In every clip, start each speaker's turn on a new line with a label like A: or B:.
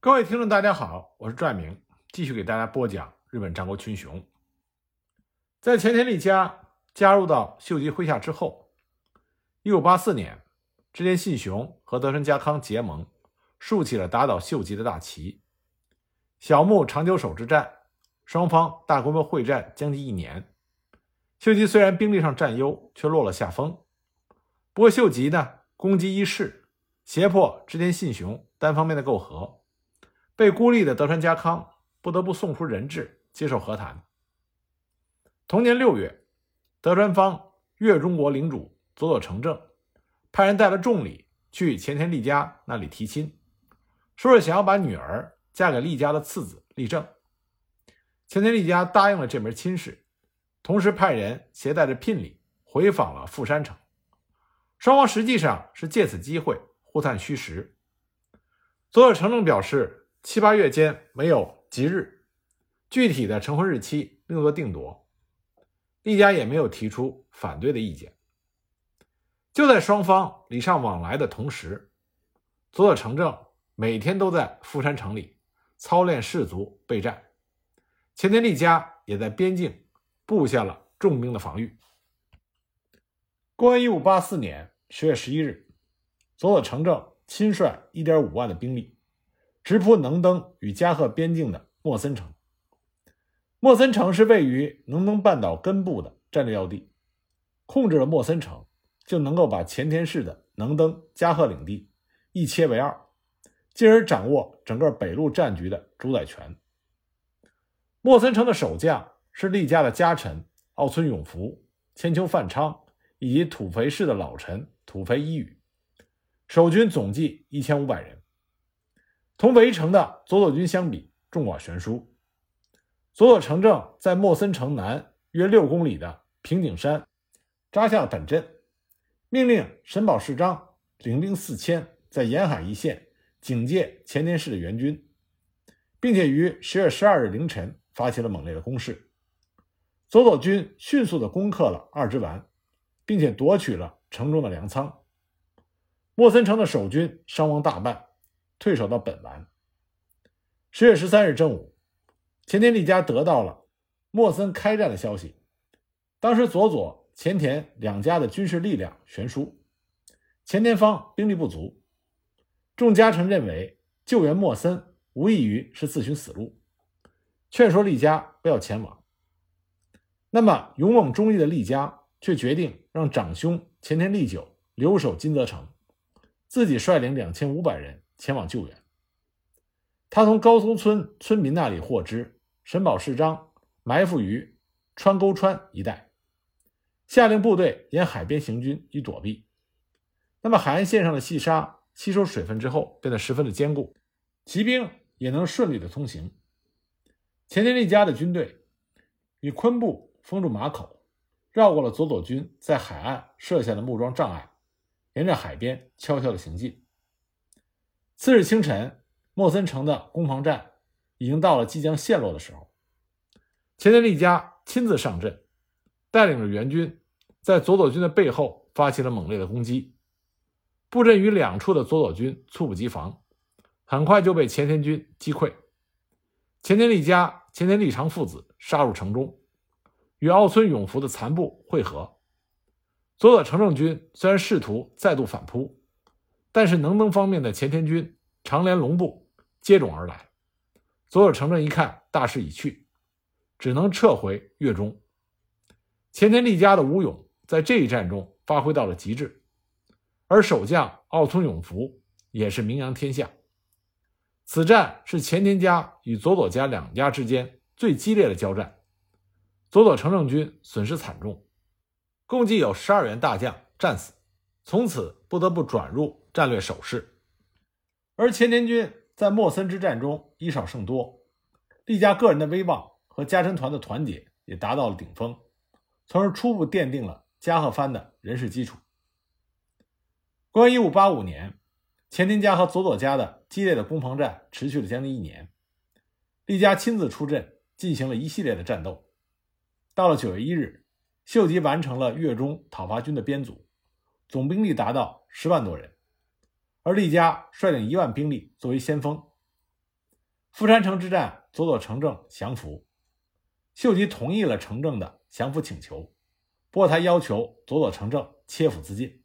A: 各位听众，大家好，我是拽明，继续给大家播讲日本战国群雄。在前田利家加入到秀吉麾下之后，一五八四年，织田信雄和德川家康结盟，竖起了打倒秀吉的大旗。小牧长久手之战，双方大规模会战将近一年。秀吉虽然兵力上占优，却落了下风。不过秀吉呢，攻击一势，胁迫织田信雄单方面的媾和。被孤立的德川家康不得不送出人质接受和谈。同年六月，德川方越中国领主佐佐成政派人带了重礼去前田利家那里提亲，说是想要把女儿嫁给利家的次子利政。前田利家答应了这门亲事，同时派人携带着聘礼回访了富山城。双方实际上是借此机会互探虚实。佐佐成政表示。七八月间没有吉日，具体的成婚日期另作定夺。厉家也没有提出反对的意见。就在双方礼尚往来的同时，佐佐成政每天都在富山城里操练士卒备战，前田利家也在边境布下了重兵的防御。公元一五八四年十月十一日，佐佐成政亲率一点五万的兵力。直扑能登与加贺边境的莫森城。莫森城是位于能登半岛根部的战略要地，控制了莫森城，就能够把前田氏的能登、加贺领地一切为二，进而掌握整个北陆战局的主宰权。莫森城的守将是厉家的家臣奥村永福、千秋范昌以及土肥氏的老臣土肥一羽，守军总计一千五百人。同围城的佐佐军相比，众寡悬殊。佐佐成正在莫森城南约六公里的平顶山扎下了本阵，命令神保世章领兵四千，在沿海一线警戒前田氏的援军，并且于十月十二日凌晨发起了猛烈的攻势。佐佐军迅速地攻克了二之丸，并且夺取了城中的粮仓。莫森城的守军伤亡大半。退守到本丸。十月十三日正午，前田利家得到了莫森开战的消息。当时佐佐、前田两家的军事力量悬殊，前田方兵力不足，众家臣认为救援莫森无异于是自寻死路，劝说利家不要前往。那么勇猛忠义的利家却决定让长兄前田利久留守金泽城，自己率领两千五百人。前往救援。他从高松村村民那里获知神保市章埋伏于川沟川一带，下令部队沿海边行军以躲避。那么海岸线上的细沙吸收水分之后变得十分的坚固，骑兵也能顺利的通行。前田利家的军队以昆布封住马口，绕过了佐佐军在海岸设下的木桩障碍，沿着海边悄悄的行进。次日清晨，莫森城的攻防战已经到了即将陷落的时候。前田利家亲自上阵，带领着援军，在佐佐军的背后发起了猛烈的攻击。布阵于两处的佐佐军猝不及防，很快就被前田军击溃。前田利家、前田利长父子杀入城中，与奥村永福的残部会合。佐佐城政军虽然试图再度反扑。但是能登方面的前田军长连龙部接踵而来，佐佐成政一看大势已去，只能撤回越中。前田利家的吴勇在这一战中发挥到了极致，而守将奥村永福也是名扬天下。此战是前田家与佐佐家两家之间最激烈的交战，佐佐成政军损失惨重，共计有十二员大将战死，从此不得不转入。战略守势，而前田军在莫森之战中以少胜多，利家个人的威望和加臣团的团结也达到了顶峰，从而初步奠定了加贺藩的人事基础。公元一五八五年，前田家和佐佐家的激烈的攻防战持续了将近一年，利家亲自出阵进行了一系列的战斗。到了九月一日，秀吉完成了越中讨伐军的编组，总兵力达到十万多人。而厉家率领一万兵力作为先锋，富山城之战，佐佐城正降服，秀吉同意了城正的降服请求，不过他要求佐佐城正切腹自尽。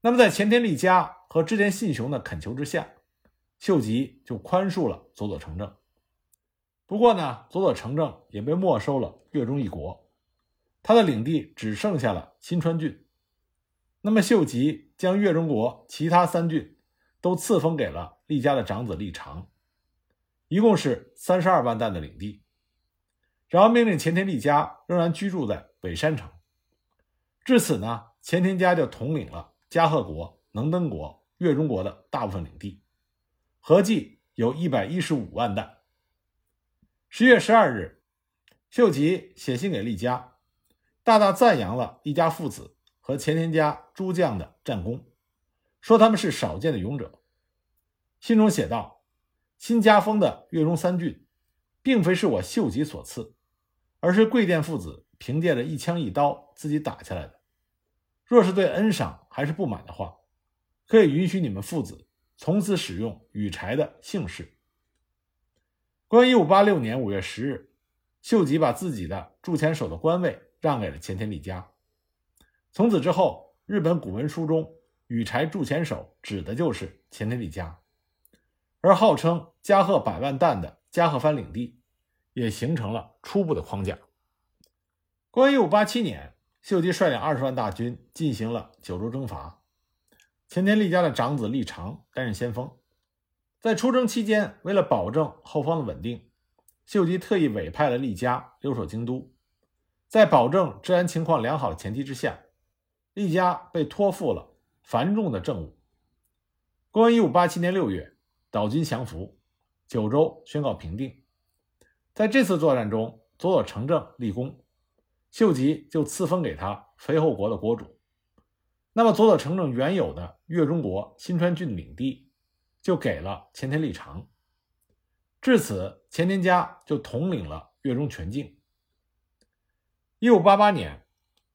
A: 那么在前田利家和织田信雄的恳求之下，秀吉就宽恕了佐佐城正。不过呢，佐佐城正也被没收了越中一国，他的领地只剩下了新川郡。那么秀吉将越中国其他三郡都赐封给了利家的长子利长，一共是三十二万担的领地。然后命令前田利家仍然居住在尾山城。至此呢，前田家就统领了加贺国、能登国、越中国的大部分领地，合计有一百一十五万担。十月十二日，秀吉写信给利家，大大赞扬了利家父子和前田家诸将的战功，说他们是少见的勇者。信中写道：“新加封的越中三郡，并非是我秀吉所赐，而是贵殿父子凭借着一枪一刀自己打下来的。若是对恩赏还是不满的话，可以允许你们父子从此使用羽柴的姓氏。”公元一五八六年五月十日，秀吉把自己的驻前守的官位让给了前田利家。从此之后，日本古文书中“羽柴驻前守”指的就是前田利家，而号称加贺百万担的加贺藩领地也形成了初步的框架。公元一五八七年，秀吉率领二十万大军进行了九州征伐，前田利家的长子利长担任先锋。在出征期间，为了保证后方的稳定，秀吉特意委派了利家留守京都。在保证治安情况良好的前提之下，利家被托付了繁重的政务。公元一五八七年六月，岛津降服，九州宣告平定。在这次作战中，佐佐成正立功，秀吉就赐封给他肥后国的国主。那么，佐佐成正原有的越中国新川郡领地。就给了前田利长，至此前田家就统领了越中全境。一五八八年，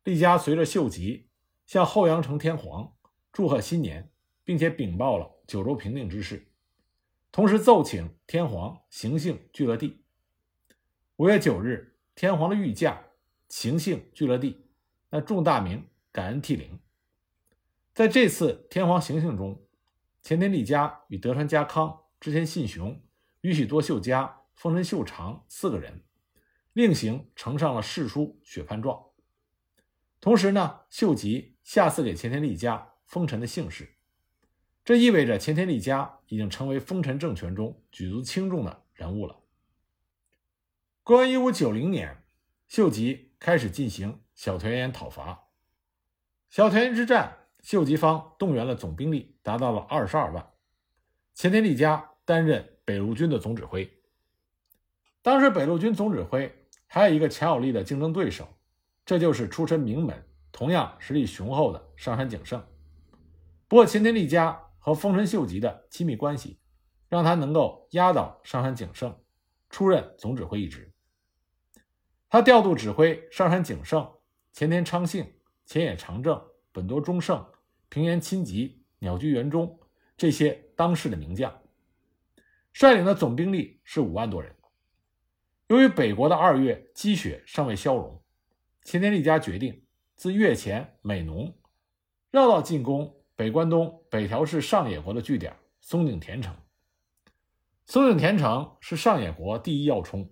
A: 利家随着秀吉向后阳城天皇祝贺新年，并且禀报了九州平定之事，同时奏请天皇行幸聚乐地。五月九日，天皇的御驾行幸聚乐地，那众大名感恩涕零。在这次天皇行幸中。前田利家与德川家康、织田信雄、宇喜多秀家、丰臣秀长四个人另行呈上了世书血判状。同时呢，秀吉下赐给前田利家丰臣的姓氏，这意味着前田利家已经成为丰臣政权中举足轻重的人物了。公元一五九零年，秀吉开始进行小田园讨伐。小田园之战。秀吉方动员了总兵力达到了二十二万，前田利家担任北路军的总指挥。当时北路军总指挥还有一个强有力的竞争对手，这就是出身名门、同样实力雄厚的上杉景胜。不过前田利家和丰臣秀吉的亲密关系，让他能够压倒上杉景胜，出任总指挥一职。他调度指挥上杉景胜、前田昌幸、前野长政。本多忠胜、平原亲吉、鸟居元忠这些当世的名将，率领的总兵力是五万多人。由于北国的二月积雪尚未消融，前田利家决定自越前美浓绕道进攻北关东北条氏上野国的据点松井田城。松井田城是上野国第一要冲，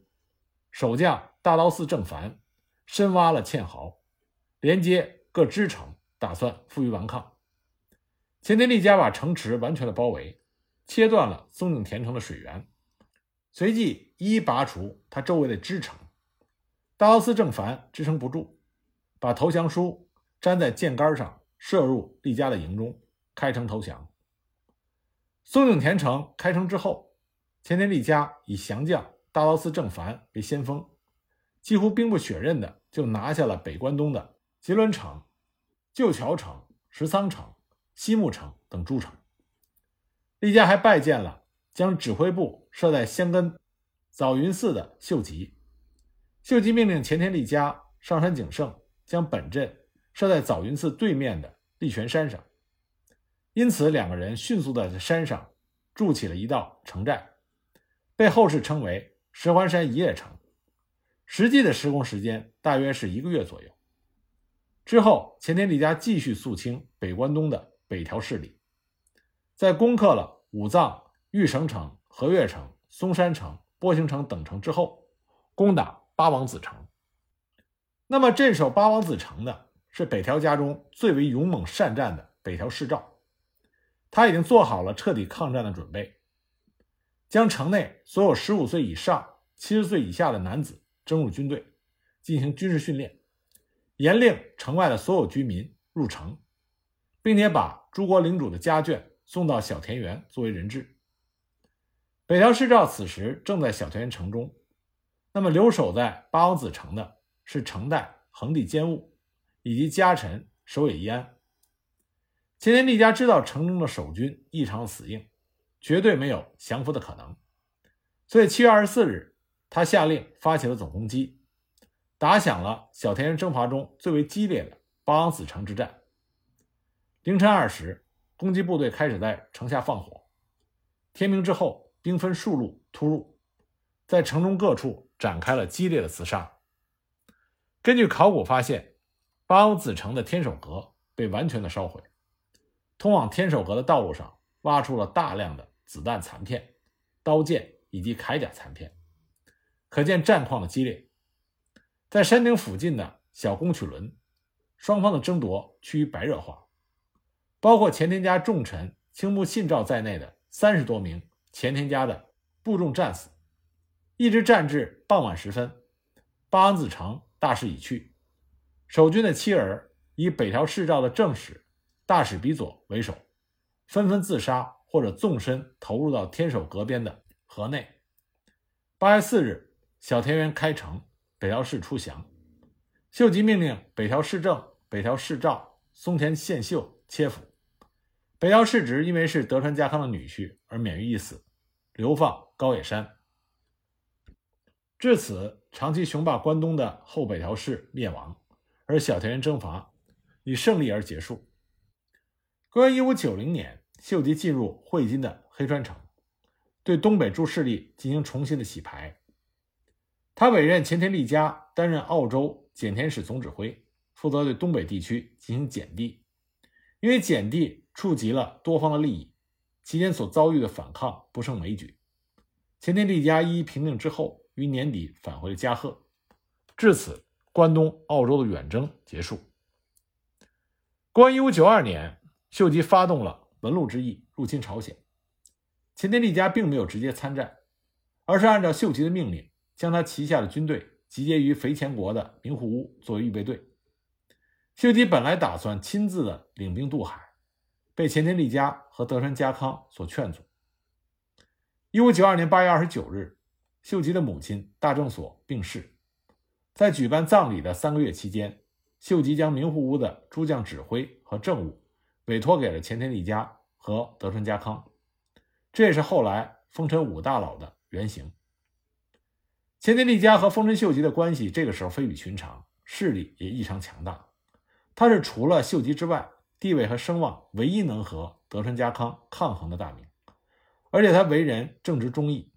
A: 守将大刀寺正凡深挖了堑壕，连接各支城。打算负隅顽抗，前田利家把城池完全的包围，切断了松井田城的水源，随即一一拔除他周围的支城。大刀寺正凡支撑不住，把投降书粘在箭杆上，射入利家的营中，开城投降。松井田城开城之后，前田利家以降将大刀司正凡为先锋，几乎兵不血刃的就拿下了北关东的吉伦城。旧桥城、石仓城、西木城等诸城，利家还拜见了将指挥部设在香根早云寺的秀吉。秀吉命令前田利家、上山景胜将本阵设在早云寺对面的利泉山上，因此两个人迅速的在山上筑起了一道城寨，被后世称为石环山一夜城，实际的施工时间大约是一个月左右。之后，前田利家继续肃清北关东的北条势力，在攻克了武藏、玉城城、和月城、松山城、波形城等城之后，攻打八王子城。那么，镇守八王子城的是北条家中最为勇猛善战的北条氏照，他已经做好了彻底抗战的准备，将城内所有十五岁以上、七十岁以下的男子征入军队，进行军事训练，严令城外的所有居民入城，并且把诸国领主的家眷送到小田园作为人质。北条氏照此时正在小田园城中，那么留守在八王子城的。是城代横地兼务，以及家臣守野一安。前田利家知道城中的守军异常死硬，绝对没有降服的可能，所以七月二十四日，他下令发起了总攻击，打响了小田园征伐中最为激烈的八王子城之战。凌晨二时，攻击部队开始在城下放火，天明之后，兵分数路突入，在城中各处展开了激烈的厮杀。根据考古发现，八王子城的天守阁被完全的烧毁，通往天守阁的道路上挖出了大量的子弹残片、刀剑以及铠甲残片，可见战况的激烈。在山顶附近的小宫曲伦，双方的争夺趋于白热化，包括前田家重臣青木信照在内的三十多名前田家的部众战死，一直战至傍晚时分，八王子城。大势已去，守军的妻儿以北条氏照的正室大使比佐为首，纷纷自杀或者纵身投入到天守阁边的河内。八月四日，小田园开城，北条氏出降。秀吉命令北条氏政、北条氏照、松田宪秀切腹。北条氏直因为是德川家康的女婿而免于一死，流放高野山。至此，长期雄霸关东的后北条氏灭亡，而小田园征伐以胜利而结束。公元一五九零年，秀吉进入汇金的黑川城，对东北诸势力进行重新的洗牌。他委任前田利家担任澳洲检田使总指挥，负责对东北地区进行检地。因为检地触及了多方的利益，期间所遭遇的反抗不胜枚举。前田利家一一平定之后。于年底返回了加贺，至此，关东、澳洲的远征结束。公元一五九二年，秀吉发动了文禄之役，入侵朝鲜。前田利家并没有直接参战，而是按照秀吉的命令，将他旗下的军队集结于肥前国的名护屋作为预备队。秀吉本来打算亲自的领兵渡海，被前田利家和德川家康所劝阻。一五九二年八月二十九日。秀吉的母亲大正所病逝，在举办葬礼的三个月期间，秀吉将明户屋的诸将指挥和政务委托给了前田利家和德川家康，这也是后来丰臣五大佬的原型。前田利家和丰臣秀吉的关系这个时候非比寻常，势力也异常强大。他是除了秀吉之外，地位和声望唯一能和德川家康抗衡的大名，而且他为人正直忠义。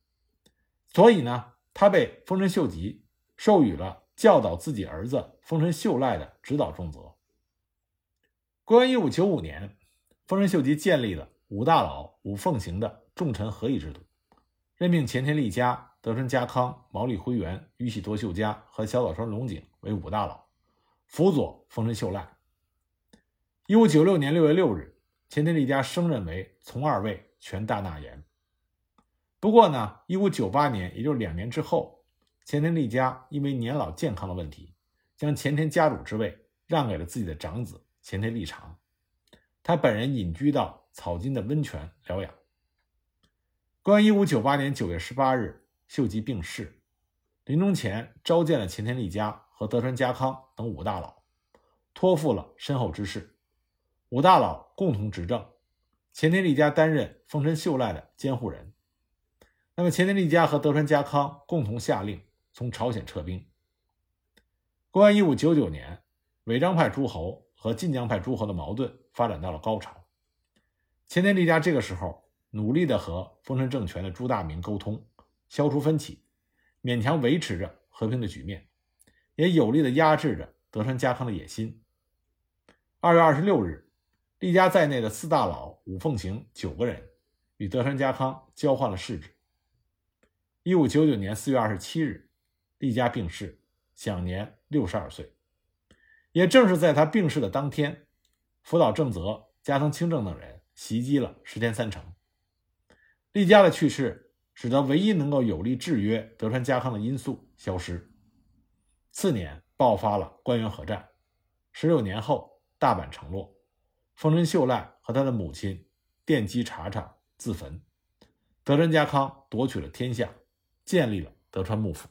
A: 所以呢，他被丰臣秀吉授予了教导自己儿子丰臣秀赖的指导重责。公元一五九五年，丰臣秀吉建立了五大佬、五奉行的重臣合议制度，任命前田利家、德川家康、毛利辉元、宇喜多秀家和小早川龙井为五大佬，辅佐丰臣秀赖。一五九六年六月六日，前田利家升任为从二位全大纳言。不过呢，一五九八年，也就是两年之后，前田利家因为年老健康的问题，将前田家主之位让给了自己的长子前田利长。他本人隐居到草津的温泉疗养。公元一五九八年九月十八日，秀吉病逝，临终前召见了前田利家和德川家康等五大佬，托付了身后之事。五大佬共同执政，前田利家担任丰臣秀赖的监护人。那么，前田利家和德川家康共同下令从朝鲜撤兵。公元一五九九年，尾张派诸侯和晋江派诸侯的矛盾发展到了高潮。前田利家这个时候努力的和丰臣政权的朱大明沟通，消除分歧，勉强维持着和平的局面，也有力地压制着德川家康的野心。二月二十六日，利家在内的四大佬五奉行九个人与德川家康交换了世旨。一五九九年四月二十七日，利嘉病逝，享年六十二岁。也正是在他病逝的当天，福岛正则、加藤清正等人袭击了石田三成。利嘉的去世，使得唯一能够有力制约德川家康的因素消失。次年爆发了关原合战，十六年后大阪城落，丰臣秀赖和他的母亲电击茶厂自焚，德川家康夺取了天下，建立了德川幕府。